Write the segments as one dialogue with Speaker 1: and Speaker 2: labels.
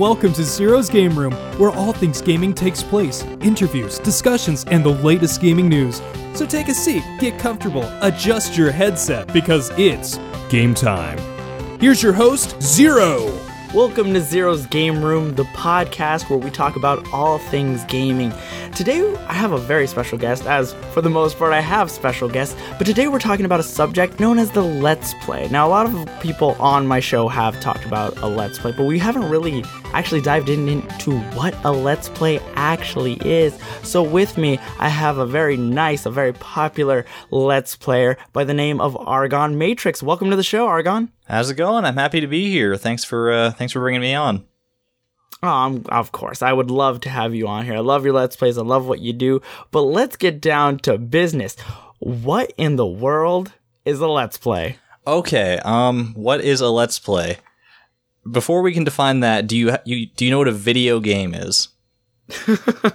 Speaker 1: Welcome to Zero's Game Room, where all things gaming takes place interviews, discussions, and the latest gaming news. So take a seat, get comfortable, adjust your headset, because it's game time. Here's your host, Zero.
Speaker 2: Welcome to Zero's Game Room, the podcast where we talk about all things gaming. Today, I have a very special guest, as for the most part, I have special guests, but today we're talking about a subject known as the Let's Play. Now, a lot of people on my show have talked about a Let's Play, but we haven't really actually dived in into what a Let's Play actually is. So, with me, I have a very nice, a very popular Let's Player by the name of Argon Matrix. Welcome to the show, Argon.
Speaker 3: How's it going? I'm happy to be here. Thanks for uh, thanks for bringing me on.
Speaker 2: Um, of course, I would love to have you on here. I love your Let's Plays. I love what you do. But let's get down to business. What in the world is a Let's Play?
Speaker 3: Okay. Um, what is a Let's Play? Before we can define that, do you you do you know what a video game is?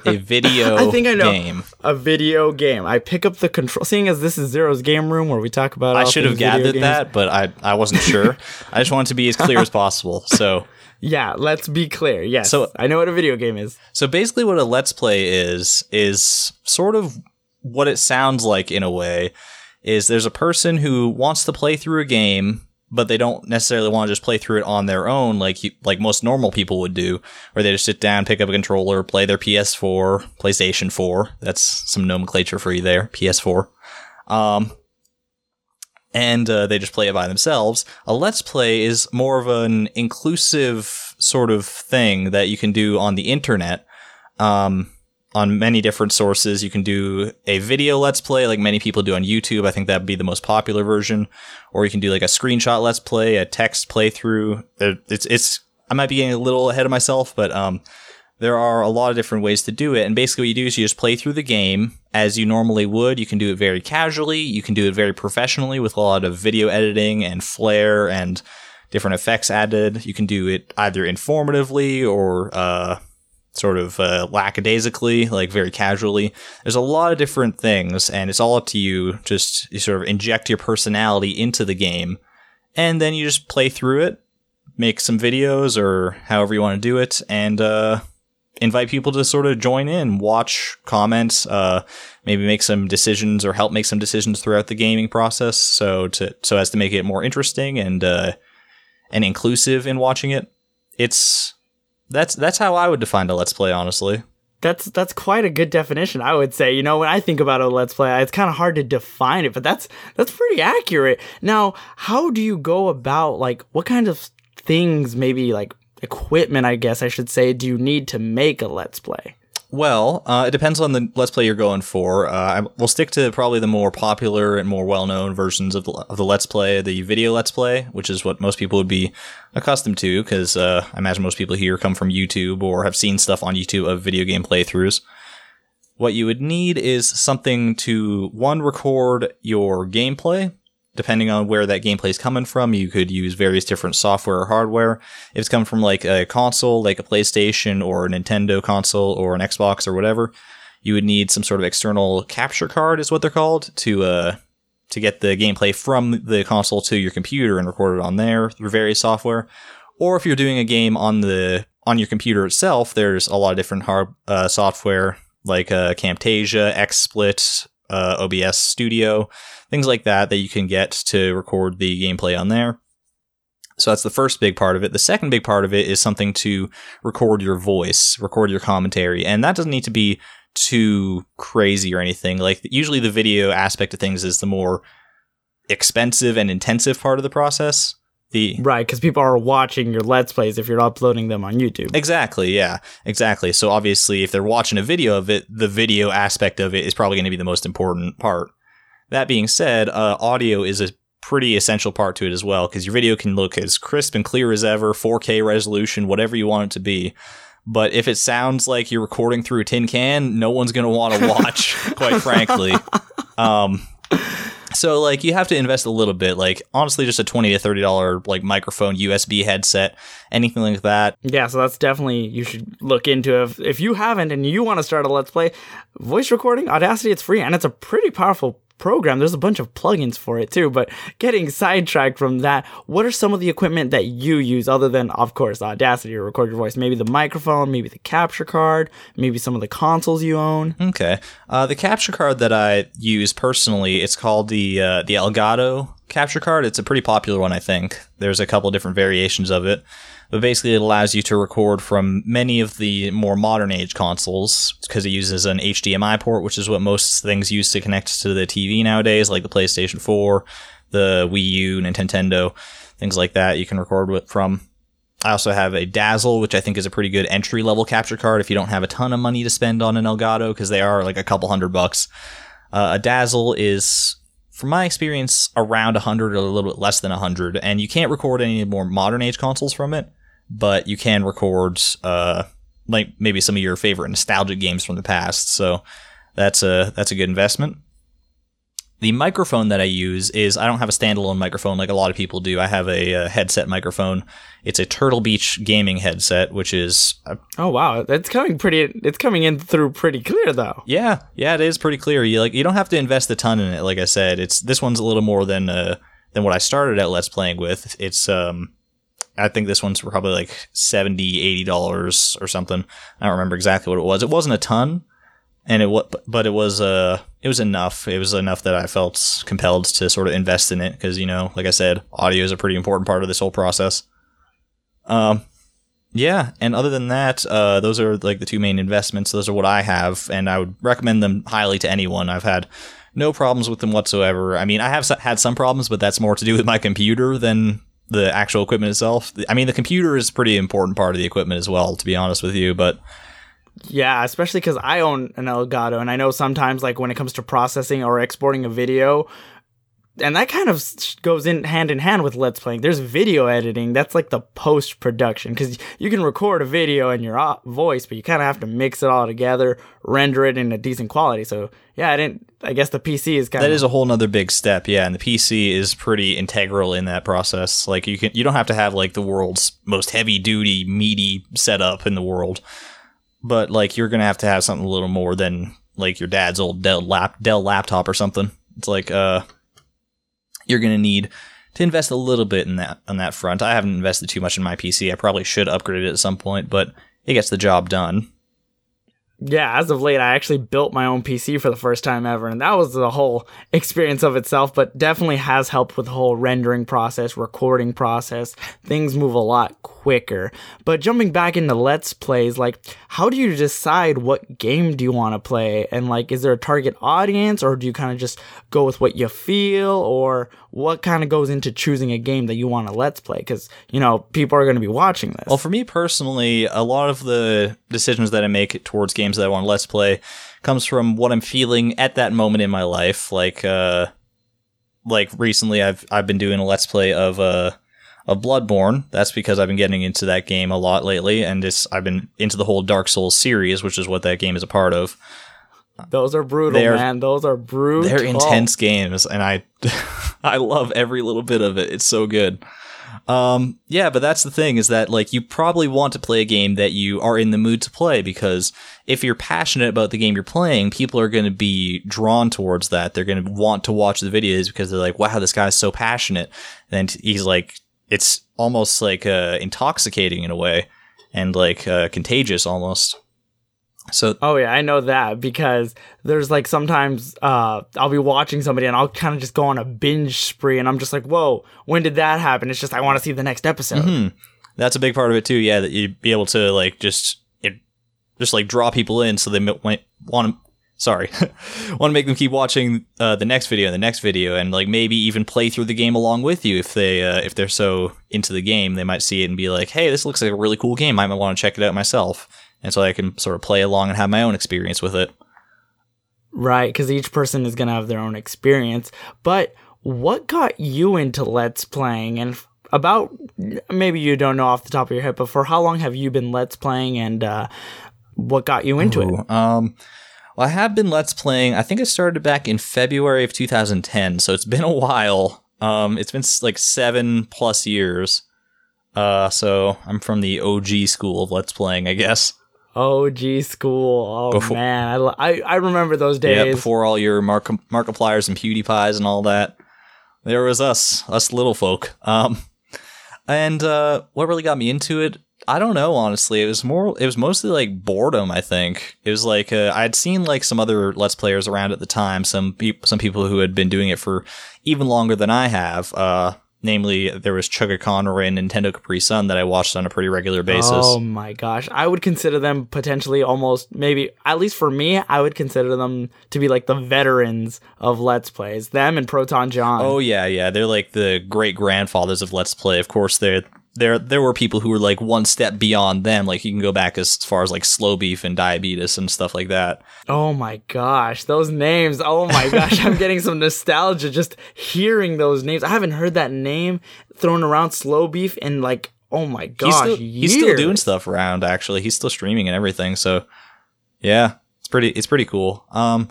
Speaker 3: a video
Speaker 2: I think I know.
Speaker 3: game.
Speaker 2: A video game. I pick up the control. Seeing as this is Zero's game room where we talk about.
Speaker 3: I should have gathered that, but I I wasn't sure. I just wanted to be as clear as possible. So
Speaker 2: Yeah, let's be clear. Yes.
Speaker 3: So-
Speaker 2: I know what a video game is.
Speaker 3: So basically, what a let's play is is sort of what it sounds like in a way. Is there's a person who wants to play through a game, but they don't necessarily want to just play through it on their own, like you, like most normal people would do, where they just sit down, pick up a controller, play their PS4, PlayStation 4. That's some nomenclature for you there, PS4. Um, and uh, they just play it by themselves. A let's play is more of an inclusive sort of thing that you can do on the internet. Um, on many different sources, you can do a video let's play, like many people do on YouTube. I think that'd be the most popular version, or you can do like a screenshot let's play, a text playthrough. It's it's I might be getting a little ahead of myself, but um, there are a lot of different ways to do it. And basically, what you do is you just play through the game as you normally would. You can do it very casually. You can do it very professionally with a lot of video editing and flair and different effects added. You can do it either informatively or uh, sort of uh, lackadaisically, like very casually. There's a lot of different things, and it's all up to you. Just you sort of inject your personality into the game, and then you just play through it make some videos or however you want to do it and uh, invite people to sort of join in, watch, comment, uh, maybe make some decisions or help make some decisions throughout the gaming process. So to so as to make it more interesting and uh, and inclusive in watching it. It's that's that's how I would define a let's play, honestly.
Speaker 2: That's that's quite a good definition, I would say. You know, when I think about a let's play, it's kind of hard to define it, but that's that's pretty accurate. Now, how do you go about like what kind of things, maybe like equipment, I guess I should say, do you need to make a let's play?
Speaker 3: Well, uh, it depends on the let's play you're going for. Uh, we'll stick to probably the more popular and more well-known versions of the, of the let's play, the video let's play, which is what most people would be accustomed to, because uh, I imagine most people here come from YouTube or have seen stuff on YouTube of video game playthroughs. What you would need is something to one record your gameplay. Depending on where that gameplay is coming from, you could use various different software or hardware. If it's coming from like a console, like a PlayStation or a Nintendo console or an Xbox or whatever, you would need some sort of external capture card, is what they're called, to uh, to get the gameplay from the console to your computer and record it on there through various software. Or if you're doing a game on the on your computer itself, there's a lot of different hard uh, software like uh, Camtasia, XSplit, uh, OBS Studio, things like that that you can get to record the gameplay on there. So that's the first big part of it. The second big part of it is something to record your voice, record your commentary, and that doesn't need to be too crazy or anything. Like usually the video aspect of things is the more expensive and intensive part of the process. The
Speaker 2: Right, because people are watching your let's plays if you're uploading them on YouTube.
Speaker 3: Exactly, yeah, exactly. So obviously, if they're watching a video of it, the video aspect of it is probably going to be the most important part. That being said, uh, audio is a pretty essential part to it as well because your video can look as crisp and clear as ever, 4K resolution, whatever you want it to be. But if it sounds like you're recording through a tin can, no one's going to want to watch, quite frankly. Um, so like you have to invest a little bit. Like honestly, just a twenty to thirty dollar like microphone, USB headset, anything like that.
Speaker 2: Yeah, so that's definitely you should look into if if you haven't and you want to start a let's play voice recording Audacity it's free and it's a pretty powerful program. There's a bunch of plugins for it too. But getting sidetracked from that, what are some of the equipment that you use other than, of course, Audacity to record your voice? Maybe the microphone, maybe the capture card, maybe some of the consoles you own.
Speaker 3: Okay. Uh, the capture card that I use personally, it's called the uh, the Elgato capture card. It's a pretty popular one, I think. There's a couple different variations of it. But basically, it allows you to record from many of the more modern age consoles because it uses an HDMI port, which is what most things use to connect to the TV nowadays, like the PlayStation 4, the Wii U, Nintendo, things like that. You can record with from. I also have a Dazzle, which I think is a pretty good entry level capture card if you don't have a ton of money to spend on an Elgato because they are like a couple hundred bucks. Uh, a Dazzle is from my experience, around 100 or a little bit less than 100. And you can't record any more modern age consoles from it, but you can record, uh, like maybe some of your favorite nostalgic games from the past. So that's a, that's a good investment. The microphone that I use is I don't have a standalone microphone like a lot of people do. I have a, a headset microphone. It's a Turtle Beach gaming headset, which is a,
Speaker 2: Oh wow, that's coming pretty. It's coming in through pretty clear though.
Speaker 3: yeah, yeah, it is pretty clear. You like you don't have to invest a ton in it. Like I said, it's this one's a little more than uh than what I started out Let's Playing with. It's um I think this one's probably like 70 80 dollars or something. I don't remember exactly what it was. It wasn't a ton, and it was but it was uh it was enough. It was enough that I felt compelled to sort of invest in it because you know, like I said, audio is a pretty important part of this whole process. Um, yeah, and other than that, uh, those are like the two main investments. Those are what I have, and I would recommend them highly to anyone. I've had no problems with them whatsoever. I mean, I have had some problems, but that's more to do with my computer than the actual equipment itself. I mean, the computer is a pretty important part of the equipment as well, to be honest with you. But
Speaker 2: Yeah, especially because I own an Elgato, and I know sometimes, like when it comes to processing or exporting a video, and that kind of goes in hand in hand with Let's Playing. There's video editing. That's like the post production because you can record a video in your uh, voice, but you kind of have to mix it all together, render it in a decent quality. So yeah, I didn't. I guess the PC is kind
Speaker 3: That is a whole nother big step, yeah. And the PC is pretty integral in that process. Like you can, you don't have to have like the world's most heavy duty, meaty setup in the world, but like you're gonna have to have something a little more than like your dad's old Dell lap Dell laptop or something. It's like uh, you're gonna need to invest a little bit in that on that front. I haven't invested too much in my PC. I probably should upgrade it at some point, but it gets the job done.
Speaker 2: Yeah, as of late, I actually built my own PC for the first time ever, and that was the whole experience of itself, but definitely has helped with the whole rendering process, recording process. Things move a lot quicker. But jumping back into Let's Plays, like, how do you decide what game do you want to play? And, like, is there a target audience, or do you kind of just go with what you feel, or what kind of goes into choosing a game that you want to Let's Play? Because, you know, people are going to be watching this.
Speaker 3: Well, for me personally, a lot of the decisions that I make towards games that I want to let's play comes from what I'm feeling at that moment in my life. Like, uh, like recently, I've I've been doing a let's play of uh of Bloodborne. That's because I've been getting into that game a lot lately, and it's I've been into the whole Dark Souls series, which is what that game is a part of.
Speaker 2: Those are brutal,
Speaker 3: They're-
Speaker 2: man. Those are brutal.
Speaker 3: They're intense games, and I I love every little bit of it. It's so good. Um, yeah, but that's the thing is that like you probably want to play a game that you are in the mood to play because if you're passionate about the game you're playing, people are going to be drawn towards that. They're going to want to watch the videos because they're like, "Wow, this guy's so passionate," and he's like, it's almost like uh, intoxicating in a way and like uh, contagious almost. So
Speaker 2: Oh yeah, I know that because there's like sometimes uh I'll be watching somebody and I'll kind of just go on a binge spree and I'm just like, "Whoa, when did that happen?" It's just I want to see the next episode.
Speaker 3: Mm-hmm. that's a big part of it too. Yeah, that you'd be able to like just it, just like draw people in so they might want to. Sorry, want to make them keep watching uh, the next video and the next video, and like maybe even play through the game along with you if they uh, if they're so into the game, they might see it and be like, "Hey, this looks like a really cool game. I might want to check it out myself." And so I can sort of play along and have my own experience with it.
Speaker 2: Right, cuz each person is going to have their own experience. But what got you into let's playing and about maybe you don't know off the top of your head, but for how long have you been let's playing and uh what got you into it?
Speaker 3: Um, well, I have been Let's Playing. I think I started back in February of 2010, so it's been a while. Um, it's been like seven plus years. Uh, so I'm from the OG school of Let's Playing, I guess.
Speaker 2: OG school. Oh
Speaker 3: Before-
Speaker 2: man, I, I remember those days.
Speaker 3: Yeah, before all your Mark Markipliers and PewDiePies and all that, there was us, us little folk. Um, and uh, what really got me into it, I don't know. Honestly, it was more, it was mostly like boredom. I think it was like uh, I'd seen like some other Let's Players around at the time, some peop some people who had been doing it for even longer than I have. Uh, namely, there was Chuggaaconroy and NintendoCapriSun that I watched on a pretty regular basis.
Speaker 2: Oh my gosh. I would consider them potentially almost maybe at least for me, I would consider them to be like the veterans of Let's Plays. Them and ProtonJon.
Speaker 3: Oh yeah, yeah. They're like the great grandfathers of Let's Play. Of course, there there there were people who were like one step beyond them. Like you can go back as far as like Slowbeef and Diabetus and stuff like that.
Speaker 2: Oh my gosh, those names. Oh my gosh, I'm getting some nostalgia just hearing those names. I haven't heard that name thrown around Slowbeef in like oh my gosh,
Speaker 3: he's still, he's still doing stuff around. Actually, he's still streaming and everything. So yeah, it's pretty it's pretty cool. Um,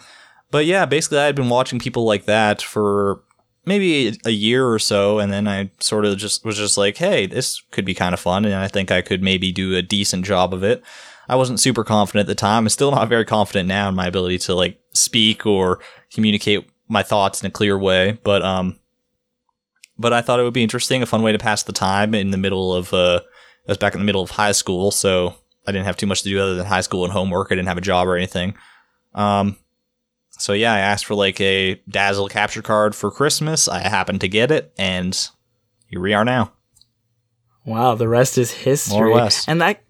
Speaker 3: but yeah, basically, I had been watching people like that for maybe a, year or so, and then I sort of just was just like, hey, this could be kind of fun, and I think I could maybe do a decent job of it. I wasn't super confident at the time. I'm still not very confident now in my ability to like speak or communicate my thoughts in a clear way, but um, but I thought it would be interesting, a fun way to pass the time in the middle of uh, I was back in the middle of high school, so I didn't have too much to do other than high school and homework. I didn't have a job or anything. Um, so yeah, I asked for like a Dazzle capture card for Christmas. I happened to get it, and here we are now.
Speaker 2: Wow, the rest is history.
Speaker 3: More or less.
Speaker 2: And that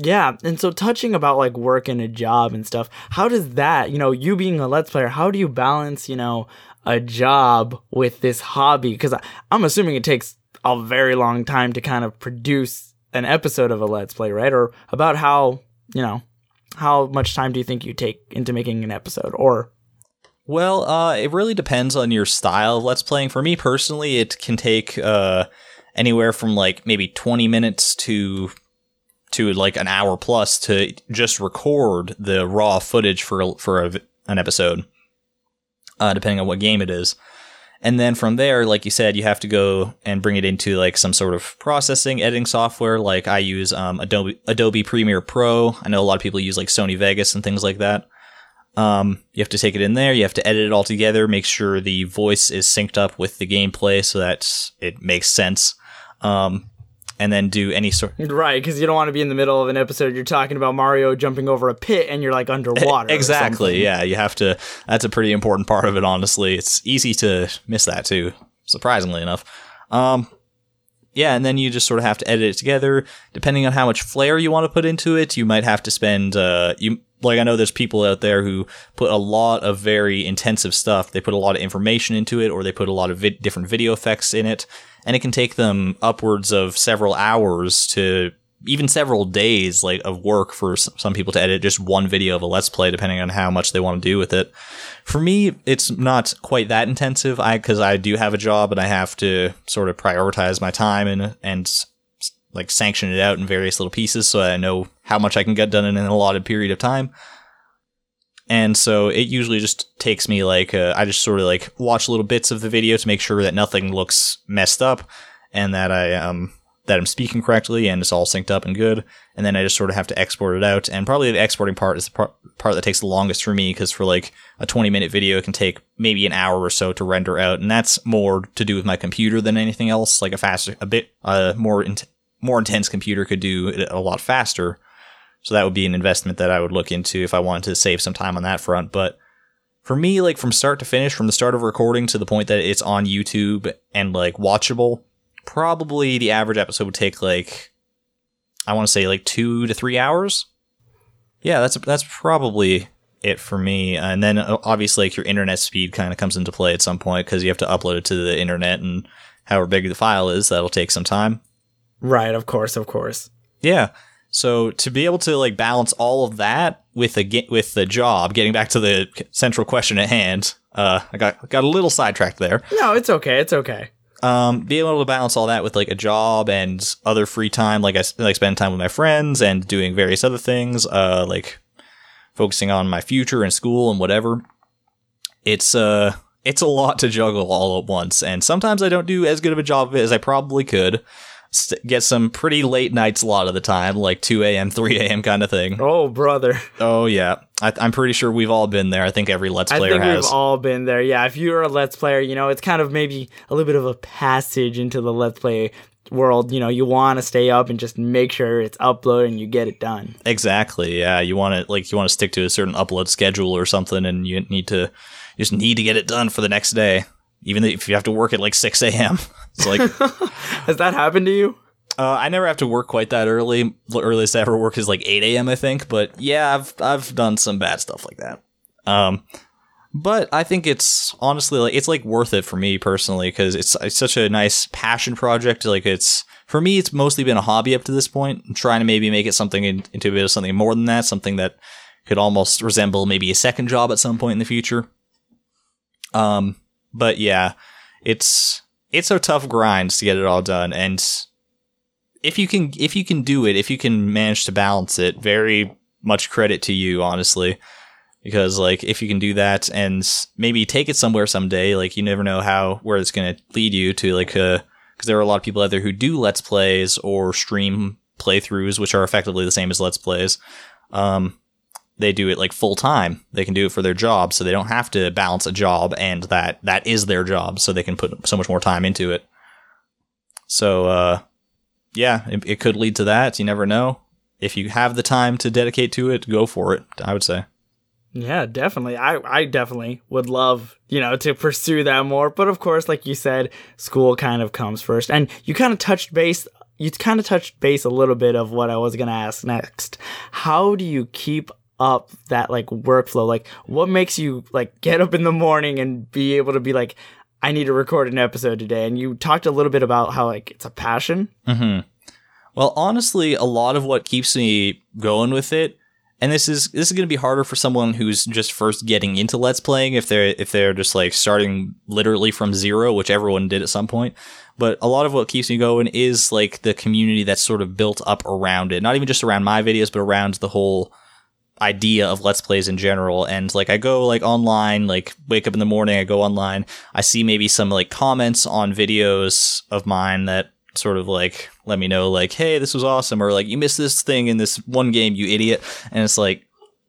Speaker 2: yeah, and so touching about like work and a job and stuff, how does that, you know, you being a let's player, how do you balance, you know, a job with this hobby? Because I'm assuming it takes a very long time to kind of produce an episode of a let's play, right? Or about how, you know, how much time do you think you take into making an episode? Or
Speaker 3: Well, uh, it really depends on your style of let's playing. For me personally, it can take uh, anywhere from like maybe 20 minutes to to like an hour plus to just record the raw footage for for a, an episode, uh, depending on what game it is. And then from there, like you said, you have to go and bring it into like some sort of processing editing software. Like I use um, Adobe Adobe Premiere Pro. I know a lot of people use like Sony Vegas and things like that. Um, you have to take it in there. You have to edit it all together. Make sure the voice is synced up with the gameplay so that it makes sense. Um, and then do any sort.
Speaker 2: right, because you don't want to be in the middle of an episode you're talking about Mario jumping over a pit and you're like underwater.
Speaker 3: Exactly. Yeah, you have to. That's a pretty important part of it. Honestly, it's easy to miss that too. Surprisingly enough. Um, yeah, and then you just sort of have to edit it together. Depending on how much flair you want to put into it, you might have to spend. Uh, you like I know there's people out there who put a lot of very intensive stuff. They put a lot of information into it, or they put a lot of vid- different video effects in it, and it can take them upwards of several hours to even several days like of work for some people to edit just one video of a let's play depending on how much they want to do with it. For me it's not quite that intensive. I because i do have a job and i have to sort of prioritize my time and and like sanction it out in various little pieces so i know how much i can get done in an allotted period of time. And so it usually just takes me like uh, I just sort of like watch little bits of the video to make sure that nothing looks messed up and that I um that I'm speaking correctly and it's all synced up and good. And then I just sort of have to export it out. And probably the exporting part is the part, part that takes the longest for me because for like a 20 minute video, it can take maybe an hour or so to render out. And that's more to do with my computer than anything else. Like a faster, a bit uh, more int- more intense computer could do it a lot faster. So that would be an investment that I would look into if I wanted to save some time on that front. But for me, like from start to finish, from the start of recording to the point that it's on YouTube and like watchable, probably the average episode would take like I want to say like two to three hours. Yeah, that's that's probably it for me. And then uh, obviously, like your internet speed kind of comes into play at some point because you have to upload it to the internet, and however big the file is, that'll take some time.
Speaker 2: Right, of course, of course.
Speaker 3: Yeah. So to be able to like balance all of that with the ge- with the job, getting back to the central question at hand, uh, I got got a little sidetracked there.
Speaker 2: No, it's okay. It's okay.
Speaker 3: Um, being able to balance all that with like a job and other free time, like I like spend time with my friends and doing various other things, uh, like focusing on my future and school and whatever. It's uh, it's a lot to juggle all at once, and sometimes I don't do as good of a job of it as I probably could. St- get some pretty late nights a lot of the time, like 2 a.m., 3 a.m. kind of thing.
Speaker 2: Oh, brother.
Speaker 3: Oh yeah, I, I'm pretty sure we've all been there. I think every Let's
Speaker 2: I
Speaker 3: Player
Speaker 2: think
Speaker 3: has.
Speaker 2: we've all been there. Yeah, if you're a Let's Player, you know, it's kind of maybe a little bit of a passage into the Let's Play world. You know, you want to stay up and just make sure it's uploaded and you get it done.
Speaker 3: Exactly. Yeah, you want to like you want to stick to a certain upload schedule or something, and you need to you just need to get it done for the next day, even if you have to work at like 6 a.m. It's like
Speaker 2: Has that happened to you?
Speaker 3: uh, I never have to work quite that early. The earliest I ever work is like 8 a.m. I think, but yeah, I've I've done some bad stuff like that. Um, but I think it's honestly like it's like worth it for me personally because it's it's such a nice passion project. Like it's for me, it's mostly been a hobby up to this point. I'm trying to maybe make it something in, into a bit of something more than that, something that could almost resemble maybe a second job at some point in the future. Um, but yeah, it's it's a tough grind to get it all done, and if you can if you can do it, if you can manage to balance it, very much credit to you, honestly. Because like if you can do that and maybe take it somewhere someday, like you never know how where it's gonna lead you to like uh because there are a lot of people out there who do let's plays or stream playthroughs, which are effectively the same as let's plays. Um, they do it like full time. They can do it for their job, so they don't have to balance a job, and that that is their job, so they can put so much more time into it. So, uh, yeah, it, it could lead to that. You never know. If you have the time to dedicate to it, go for it. I would say.
Speaker 2: Yeah, definitely. I, I definitely would love, you know, to pursue that more. But of course, like you said, school kind of comes first. And you kind of touched base, you kind of touched base a little bit of what I was going to ask next. How do you keep up that like workflow? Like, what makes you like get up in the morning and be able to be like, I need to record an episode today? And you talked a little bit about how like it's a passion.
Speaker 3: Mm-hmm. Well, honestly, a lot of what keeps me going with it, and this is this is going to be harder for someone who's just first getting into Let's Playing if they're if they're just like starting literally from zero, which everyone did at some point. But a lot of what keeps me going is like the community that's sort of built up around it, not even just around my videos, but around the whole idea of let's plays in general. And like i go like online like wake up in the morning i go online i see maybe some like comments on videos of mine that sort of like let me know like hey this was awesome or like you missed this thing in this one game you idiot. And it's like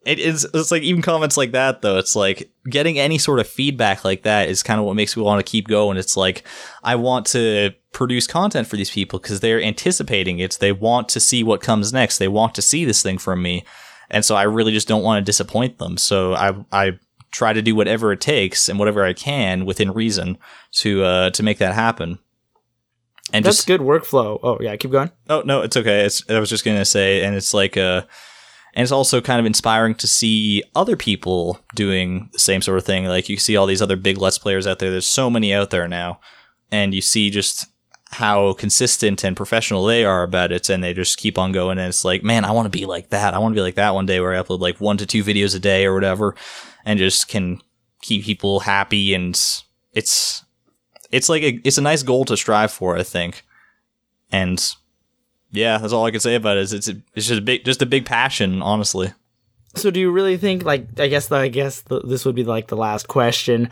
Speaker 3: it is it's like even comments like that though it's like getting any sort of feedback like that is kind of what makes me want to keep going. It's like i want to produce content for these people because they're anticipating it. They want to see what comes next. They want to see this thing from me and so I really just don't want to disappoint them. So I I try to do whatever it takes and whatever I can within reason to uh to make that happen. And
Speaker 2: That's
Speaker 3: just
Speaker 2: good workflow. Oh, yeah, keep going.
Speaker 3: oh no, it's okay. It's I was just gonna say, and it's like uh and it's also kind of inspiring to see other people doing the same sort of thing. Like you see all these other big let's players out there. There's so many out there now, and you see just how consistent and professional they are about it and they just keep on going and it's like man i want to be like that i want to be like that one day where i upload like one to two videos a day or whatever and just can keep people happy and it's it's like a it's a nice goal to strive for i think and yeah that's all i can say about it is it's it's just a big just a big passion honestly
Speaker 2: So, do you really think, like, I guess, I guess the, this would be like the last question.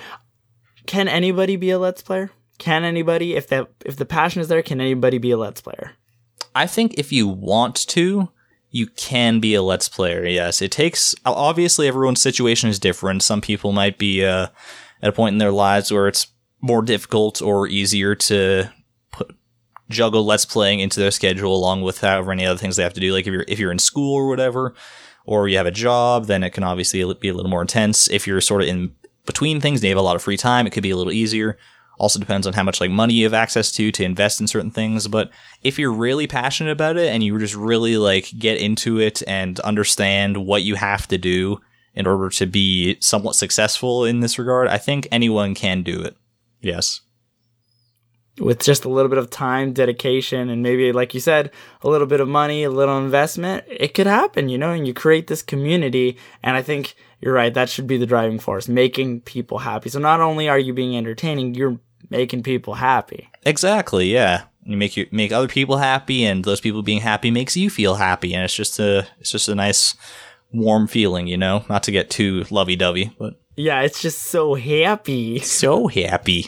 Speaker 2: Can anybody be a Let's Player? Can anybody, if that, if the passion is there, can anybody be a Let's Player?
Speaker 3: I think if you want to, you can be a let's player. Yes, it takes obviously everyone's situation is different. Some people might be uh, at a point in their lives where it's more difficult or easier to put juggle let's playing into their schedule along with however many other things they have to do. Like if you're if you're in school or whatever, or you have a job, then it can obviously be a little more intense. If you're sort of in between things and you have a lot of free time, it could be a little easier. Also depends on how much like money you have access to to invest in certain things. But if you're really passionate about it and you just really like get into it and understand what you have to do in order to be somewhat successful in this regard, I think anyone can do it. Yes.
Speaker 2: With just a little bit of time, dedication, and maybe, like you said, a little bit of money, a little investment, it could happen, you know, and you create this community. And I think you're right, that should be the driving force, making people happy. So not only are you being entertaining, you're making people happy.
Speaker 3: Exactly. Yeah. You make you make other people happy, and those people being happy makes you feel happy, and it's just a it's just a nice warm feeling, you know. Not to get too lovey dovey, but
Speaker 2: Yeah, it's just so happy.
Speaker 3: So happy.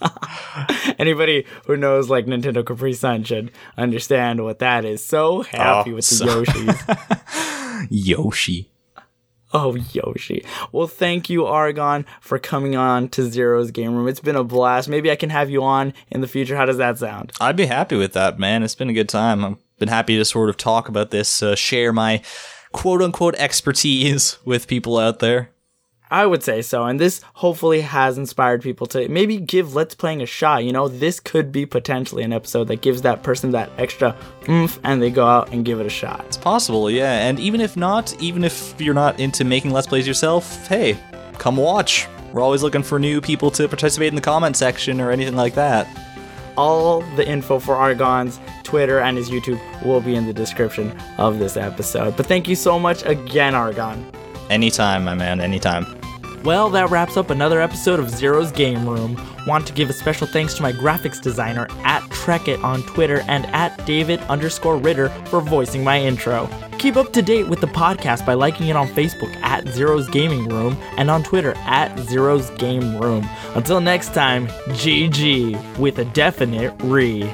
Speaker 2: Anybody who knows like NintendoCapriSun should understand what that is. So happy
Speaker 3: Oh,
Speaker 2: with the
Speaker 3: so-
Speaker 2: Yoshis.
Speaker 3: Yoshi.
Speaker 2: Oh, Yoshi. Well, thank you, Argon, for coming on to Zero's Game Room. It's been a blast. Maybe I can have you on in the future. How does that sound?
Speaker 3: I'd be happy with that, man. It's been a good time. I've been happy to sort of talk about this, uh, share my quote unquote expertise with people out there.
Speaker 2: I would say so. And this hopefully has inspired people to maybe give Let's Playing a shot. You know, this could be potentially an episode that gives that person that extra oomph and they go out and give it a shot.
Speaker 3: It's possible, yeah. And even if not, even if you're not into making Let's Plays yourself, hey, come watch. We're always looking for new people to participate in the comment section or anything like that.
Speaker 2: All the info for Argon's Twitter and his YouTube will be in the description of this episode. But thank you so much again, Argon.
Speaker 3: Anytime, my man, anytime.
Speaker 2: Well, that wraps up another episode of Zero's Game Room. Want to give a special thanks to my graphics designer at Trekit on Twitter and at David underscore Ritter for voicing my intro. Keep up to date with the podcast by liking it on Facebook at Zero's Gaming Room and on Twitter at Zero's Game Room. Until next time, GG with a definite re.